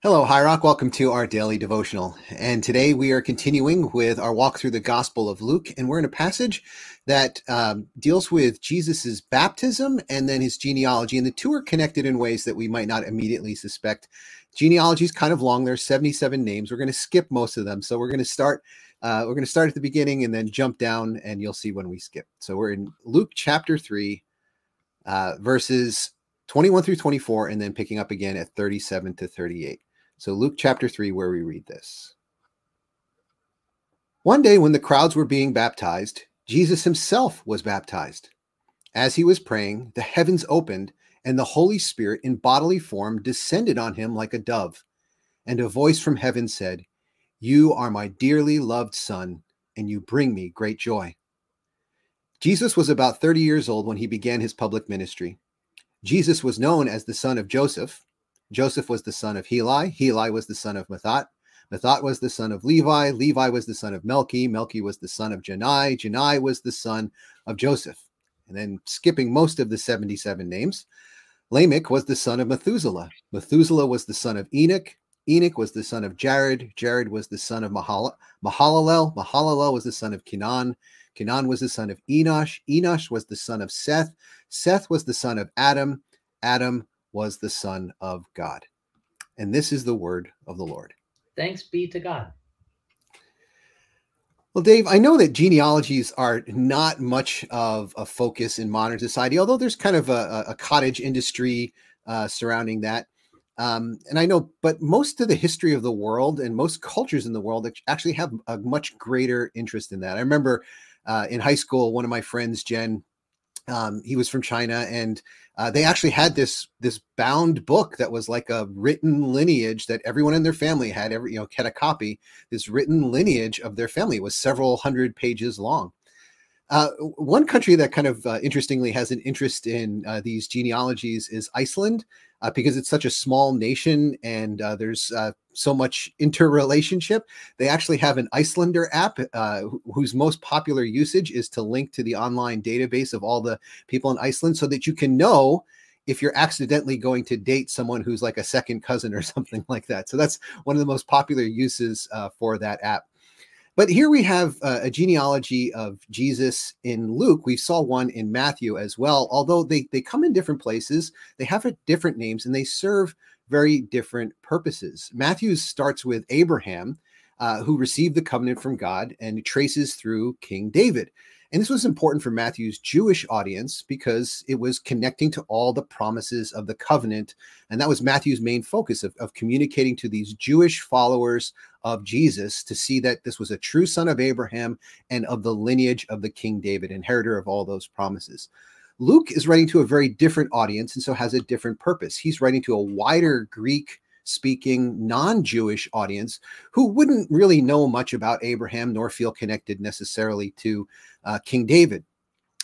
Hello, High Rock. Welcome to our daily devotional. And today we are continuing with our walk through the Gospel of Luke. And we're in a passage that um, deals with Jesus's baptism and then his genealogy. And the two are connected in ways that we might not immediately suspect. Genealogy is kind of long. There's 77 names. We're going to skip most of them. So we're going to start. Uh, we're going to start at the beginning and then jump down, and you'll see when we skip. So we're in Luke chapter 3, uh, verses 21 through 24, and then picking up again at 37 to 38. So, Luke chapter 3, where we read this. One day, when the crowds were being baptized, Jesus himself was baptized. As he was praying, the heavens opened, and the Holy Spirit in bodily form descended on him like a dove. And a voice from heaven said, You are my dearly loved Son, and you bring me great joy. Jesus was about 30 years old when he began his public ministry. Jesus was known as the son of Joseph, Joseph was the son of Heli. Heli was the son of Matthat. Matthat was the son of Levi. Levi was the son of Melchi. Melchi was the son of Jannai. Jannai was the son of Joseph. And then skipping most of the 77 names, Lamech was the son of Methuselah. Methuselah was the son of Enoch. Enoch was the son of Jared. Jared was the son of Mahal- Mahalalel. Mahalalel was the son of Kenan. Kenan was the son of Enosh. Enosh was the son of Seth. Seth was the son of Adam. Adam was the Son of God. And this is the word of the Lord. Thanks be to God. Well, Dave, I know that genealogies are not much of a focus in modern society, although there's kind of a, a cottage industry uh, surrounding that. Um, and I know, but most of the history of the world and most cultures in the world actually have a much greater interest in that. I remember uh, in high school, one of my friends, Jen, um, he was from China, and uh, they actually had this this bound book that was like a written lineage that everyone in their family had every you know had a copy. This written lineage of their family was several hundred pages long. Uh, one country that kind of uh, interestingly has an interest in uh, these genealogies is Iceland, uh, because it's such a small nation and uh, there's uh, so much interrelationship. They actually have an Icelander app whose most popular usage is to link to the online database of all the people in Iceland so that you can know if you're accidentally going to date someone who's like a second cousin or something like that. So that's one of the most popular uses for that app. But here we have uh, a genealogy of Jesus in Luke. We saw one in Matthew as well, although they, they come in different places, they have different names, and they serve very different purposes. Matthew starts with Abraham, uh, who received the covenant from God, and traces through King David. And this was important for Matthew's Jewish audience because it was connecting to all the promises of the covenant. And that was Matthew's main focus of, of communicating to these Jewish followers of Jesus to see that this was a true son of Abraham and of the lineage of the King David, inheritor of all those promises. Luke is writing to a very different audience and so has a different purpose. He's writing to a wider Greek speaking non Jewish audience who wouldn't really know much about Abraham nor feel connected necessarily to uh, King David.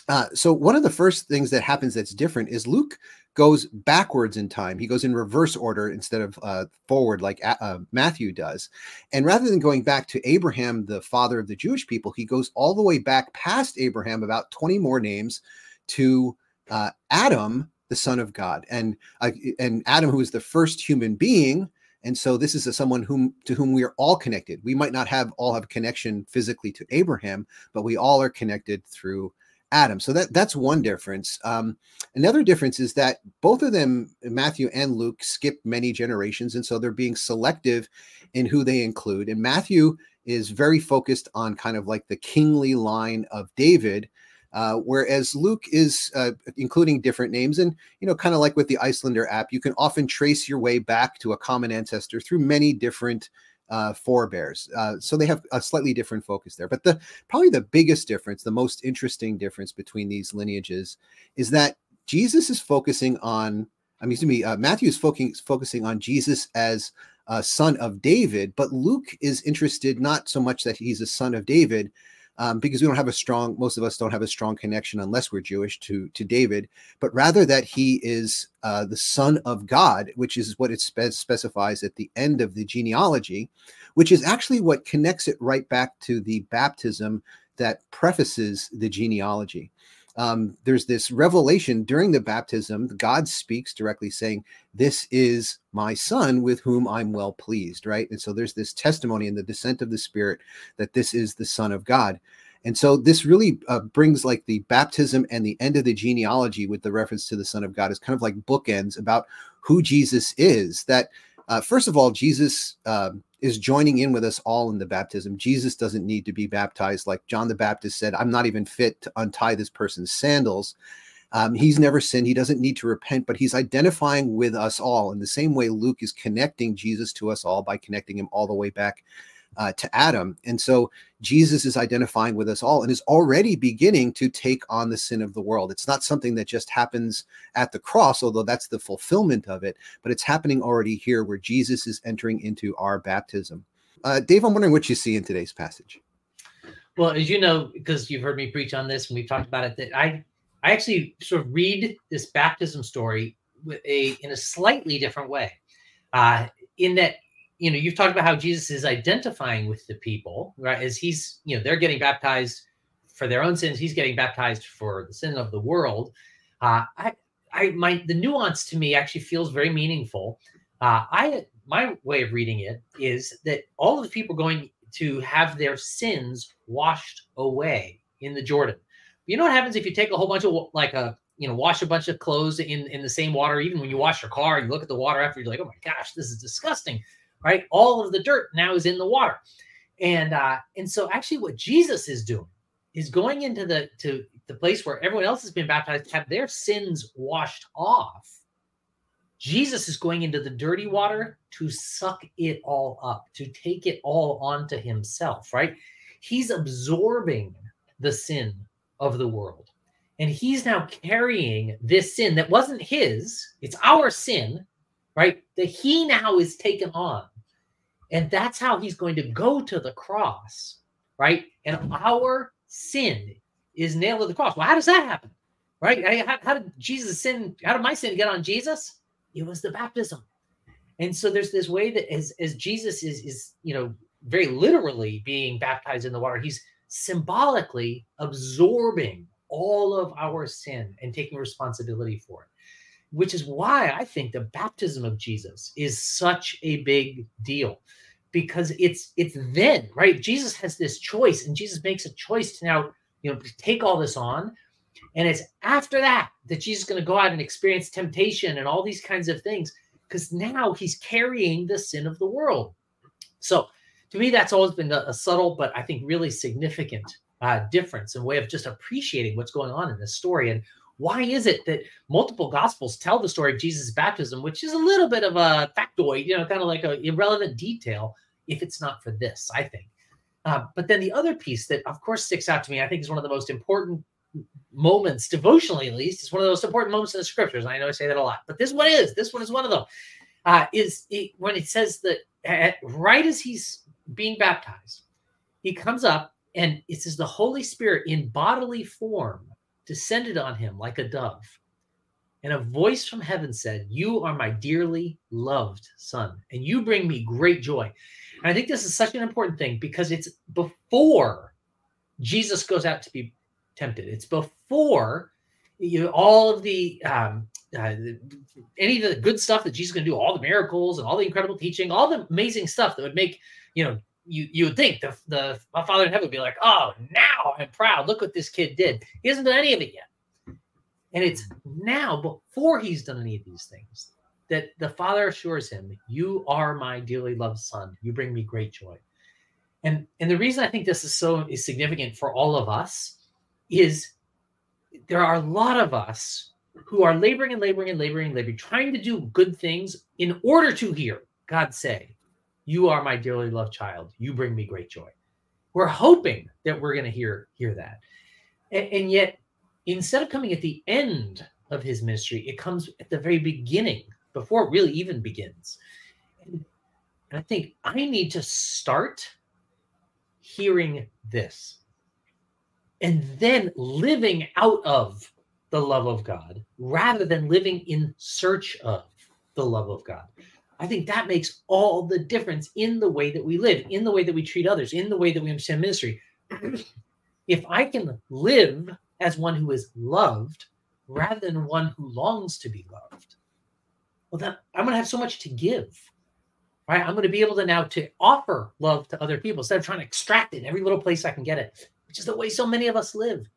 Uh, so, one of the first things that happens that's different is Luke goes backwards in time. He goes in reverse order instead of uh, forward like uh, Matthew does. And rather than going back to Abraham, the father of the Jewish people, he goes all the way back past Abraham, about 20 more names, to uh, Adam, the son of God, and uh, and Adam, who is the first human being. And so this is a, someone whom to whom we are all connected. We might not have all have connection physically to Abraham, but we all are connected through Adam. So that that's one difference. Um, another difference is that both of them, Matthew and Luke, skip many generations, and so they're being selective in who they include. And Matthew is very focused on kind of like the kingly line of David, uh, whereas Luke is uh, including different names, and you know, kind of like with the Icelander app, you can often trace your way back to a common ancestor through many different uh, forebears. Uh, so they have a slightly different focus there. But the probably the biggest difference, the most interesting difference between these lineages, is that Jesus is focusing on. I mean, excuse me, uh, Matthew is focusing focusing on Jesus as a son of David, but Luke is interested not so much that he's a son of David, um, because we don't have a strong most of us don't have a strong connection unless we're jewish to to david but rather that he is uh, the son of god which is what it spe- specifies at the end of the genealogy which is actually what connects it right back to the baptism that prefaces the genealogy um, there's this revelation during the baptism. God speaks directly saying, This is my son with whom I'm well pleased, right? And so there's this testimony in the descent of the Spirit that this is the Son of God. And so this really uh, brings like the baptism and the end of the genealogy with the reference to the Son of God is kind of like bookends about who Jesus is. That uh, first of all, Jesus uh, is joining in with us all in the baptism. Jesus doesn't need to be baptized. Like John the Baptist said, I'm not even fit to untie this person's sandals. Um, he's never sinned. He doesn't need to repent, but he's identifying with us all in the same way Luke is connecting Jesus to us all by connecting him all the way back uh, to Adam. And so Jesus is identifying with us all and is already beginning to take on the sin of the world. It's not something that just happens at the cross, although that's the fulfillment of it, but it's happening already here where Jesus is entering into our baptism. Uh, Dave, I'm wondering what you see in today's passage. Well, as you know, because you've heard me preach on this and we've talked about it, that I I actually sort of read this baptism story with a in a slightly different way. Uh, in that you know, you've talked about how Jesus is identifying with the people, right? As he's, you know, they're getting baptized for their own sins, he's getting baptized for the sin of the world. Uh, I, I, my, the nuance to me actually feels very meaningful. Uh, I, my way of reading it is that all of the people going to have their sins washed away in the Jordan. You know what happens if you take a whole bunch of like a you know wash a bunch of clothes in in the same water even when you wash your car you look at the water after you're like oh my gosh this is disgusting right? All of the dirt now is in the water. And uh, and so actually what Jesus is doing is going into the to the place where everyone else has been baptized, have their sins washed off. Jesus is going into the dirty water to suck it all up, to take it all onto himself, right? He's absorbing the sin of the world. And he's now carrying this sin that wasn't his, it's our sin, right? That he now is taken on. And that's how he's going to go to the cross, right? And our sin is nailed to the cross. Well, how does that happen? Right? How, how did Jesus sin? How did my sin get on Jesus? It was the baptism. And so there's this way that as, as Jesus is, is, you know, very literally being baptized in the water, he's symbolically absorbing all of our sin and taking responsibility for it which is why I think the baptism of Jesus is such a big deal because it's it's then right? Jesus has this choice and jesus makes a choice to now you know take all this on. And it's after that that jesus is going to go out and experience temptation and all these kinds of things because now he's carrying the sin of the world. So to me that's always been a, subtle but i think really significant uh, difference and way of just appreciating what's going on in this story. And why is it that multiple gospels tell the story of Jesus' baptism, which is a little bit of a factoid, you know, kind of like a irrelevant detail, if it's not for this, I think. Uh, but then the other piece that, of course, sticks out to me, I think is one of the most important moments, devotionally at least, is one of the most important moments in the scriptures. And I know I say that a lot, but this one is. This one is one of them. Uh, is it, when it says that at, right as he's being baptized, he comes up and it says the Holy Spirit in bodily form descended on him like a dove. And a voice from heaven said, You are my dearly loved son, and you bring me great joy. And I think this is such an important thing because it's before Jesus goes out to be tempted. It's before you know, all of the um, uh, any of the good stuff that Jesus is going to do, all the miracles and all the incredible teaching, all the amazing stuff that would make you know you you would think the the father in heaven would be like, oh, now I'm proud. Look what this kid did. He hasn't done any of it yet, and it's now before he's done any of these things that the father assures him, "You are my dearly loved son. You bring me great joy." And and the reason I think this is so is significant for all of us is there are a lot of us who are laboring and laboring and laboring and laboring, trying to do good things in order to hear God say, You are my dearly loved child. You bring me great joy. We're hoping that we're going to hear hear that. And, and yet, instead of coming at the end of his ministry, it comes at the very beginning, before it really even begins. And I think I need to start hearing this and then living out of the love of God rather than living in search of the love of God. I think that makes all the difference in the way that we live, in the way that we treat others, in the way that we understand ministry. if I can live as one who is loved rather than one who longs to be loved, well, then I'm going to have so much to give. Right? I'm going to be able to now to offer love to other people instead of trying to extract it every little place I can get it, which is the way so many of us live.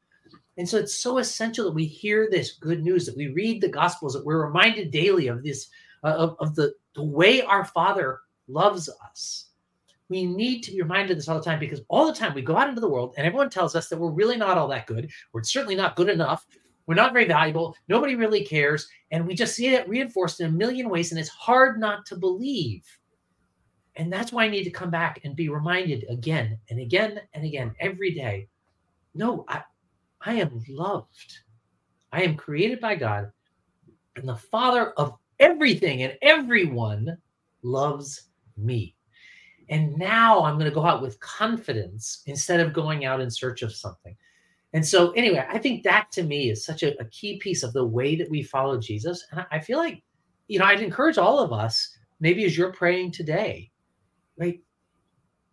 And so it's so essential that we hear this good news, that we read the Gospels, that we're reminded daily of this, uh, of, of the, the way our Father loves us. We need to be reminded of this all the time because all the time we go out into the world and everyone tells us that we're really not all that good. We're certainly not good enough. We're not very valuable. Nobody really cares. And we just see it reinforced in a million ways. And it's hard not to believe. And that's why I need to come back and be reminded again and again and again every day. No, I, I am loved. I am created by God. And the Father of everything and everyone loves me. And now I'm going to go out with confidence instead of going out in search of something. And so, anyway, I think that to me is such a, a key piece of the way that we follow Jesus. And I, feel like, you know, I'd encourage all of us, maybe as you're praying today, right?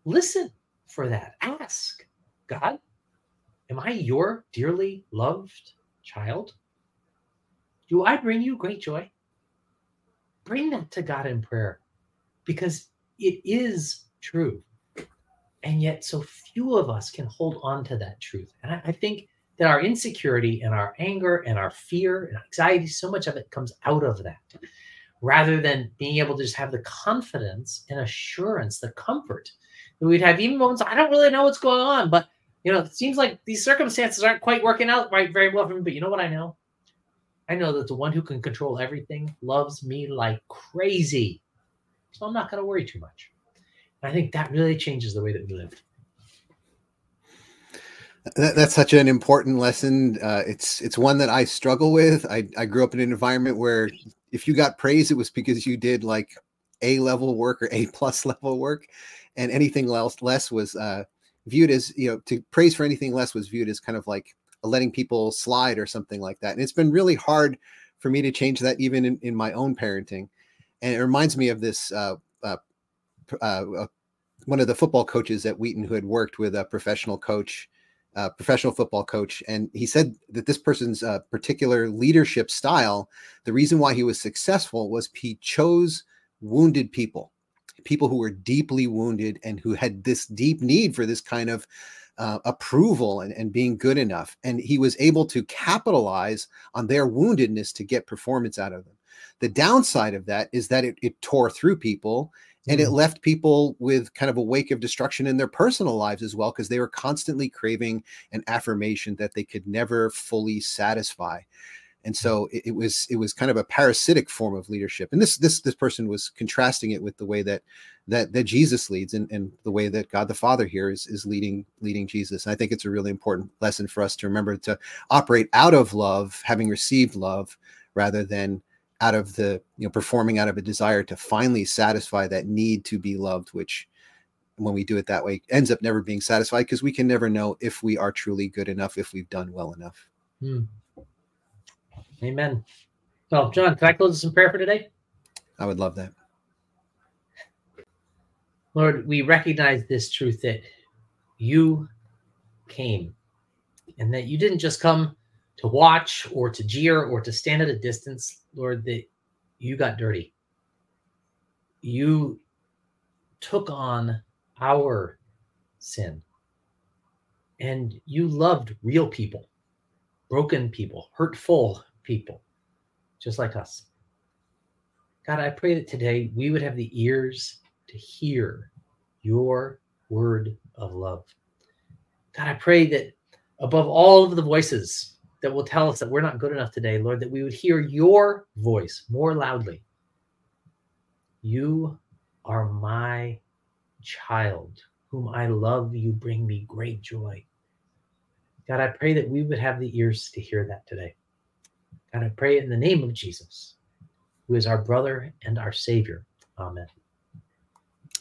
Listen for that. Ask God, am I your dearly loved child? Do I bring you great joy? Bring that to God in prayer because it is true. And yet, so few of us can hold on to that truth. And I, I think that our insecurity and our anger and our fear and anxiety, so much of it comes out of that rather than being able to just have the confidence and assurance, the comfort that we'd have even moments, I don't really know what's going on, but you know, it seems like these circumstances aren't quite working out right very well for me. But you know what I know? I know that the one who can control everything loves me like crazy. So I'm not going to worry too much. And I think that really changes the way that we live. That, that's such an important lesson. Uh, it's it's one that I struggle with. I, I grew up in an environment where if you got praise, it was because you did like A level work or A plus level work, and anything else less was uh, viewed as you know to praise for anything less was viewed as kind of like letting people slide or something like that. And it's been really hard for me to change that even in, in my own parenting. And it reminds me of this uh, uh, uh, uh one of the football coaches at Wheaton who had worked with a professional coach uh, professional football coach, and he said that this person's uh, particular leadership style, the reason why he was successful was he chose wounded people, people who were deeply wounded and who had this deep need for this kind of uh, approval and, and being good enough. And he was able to capitalize on their woundedness to get performance out of them. The downside of that is that it, it tore through people and it mm. left people with kind of a wake of destruction in their personal lives as well because they were constantly craving an affirmation that they could never fully satisfy. And so it, it, was it was kind of a parasitic form of leadership. And this this this person was contrasting it with the way that that that jesus leads and, and the way that god the father here is is leading leading jesus. And i think it's a really important lesson for us to remember to operate out of love having received love rather than out of the you know performing out of a desire to finally satisfy that need to be loved which when we do it that way ends up never being satisfied because we can never know if we are truly good enough if we've done well enough. Hmm. amen. Well john can i close this in prayer for today? I would love that. Lord we recognize this truth that you came and that you didn't just come to watch or to jeer or to stand at a distance, Lord, that you got dirty. You took on our sin. And you loved real people, broken people, hurtful people, just like us. God, I pray that today we would have the ears to hear your word of love. God, I pray that above all of the voices that will tell us that we're not good enough today, Lord, that we would hear your voice more loudly. You are my child, whom I love. You bring me great joy. God, I pray that we would have the ears to hear that today. God, I pray in the name of Jesus, who is our brother and our Savior. Amen.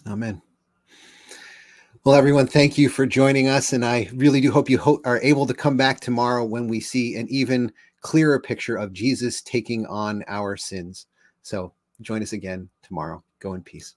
Amen. Well, everyone, thank you for joining us. And I really do hope you ho- are able to come back tomorrow when we see an even clearer picture of Jesus taking on our sins. So join us again tomorrow. Go in peace.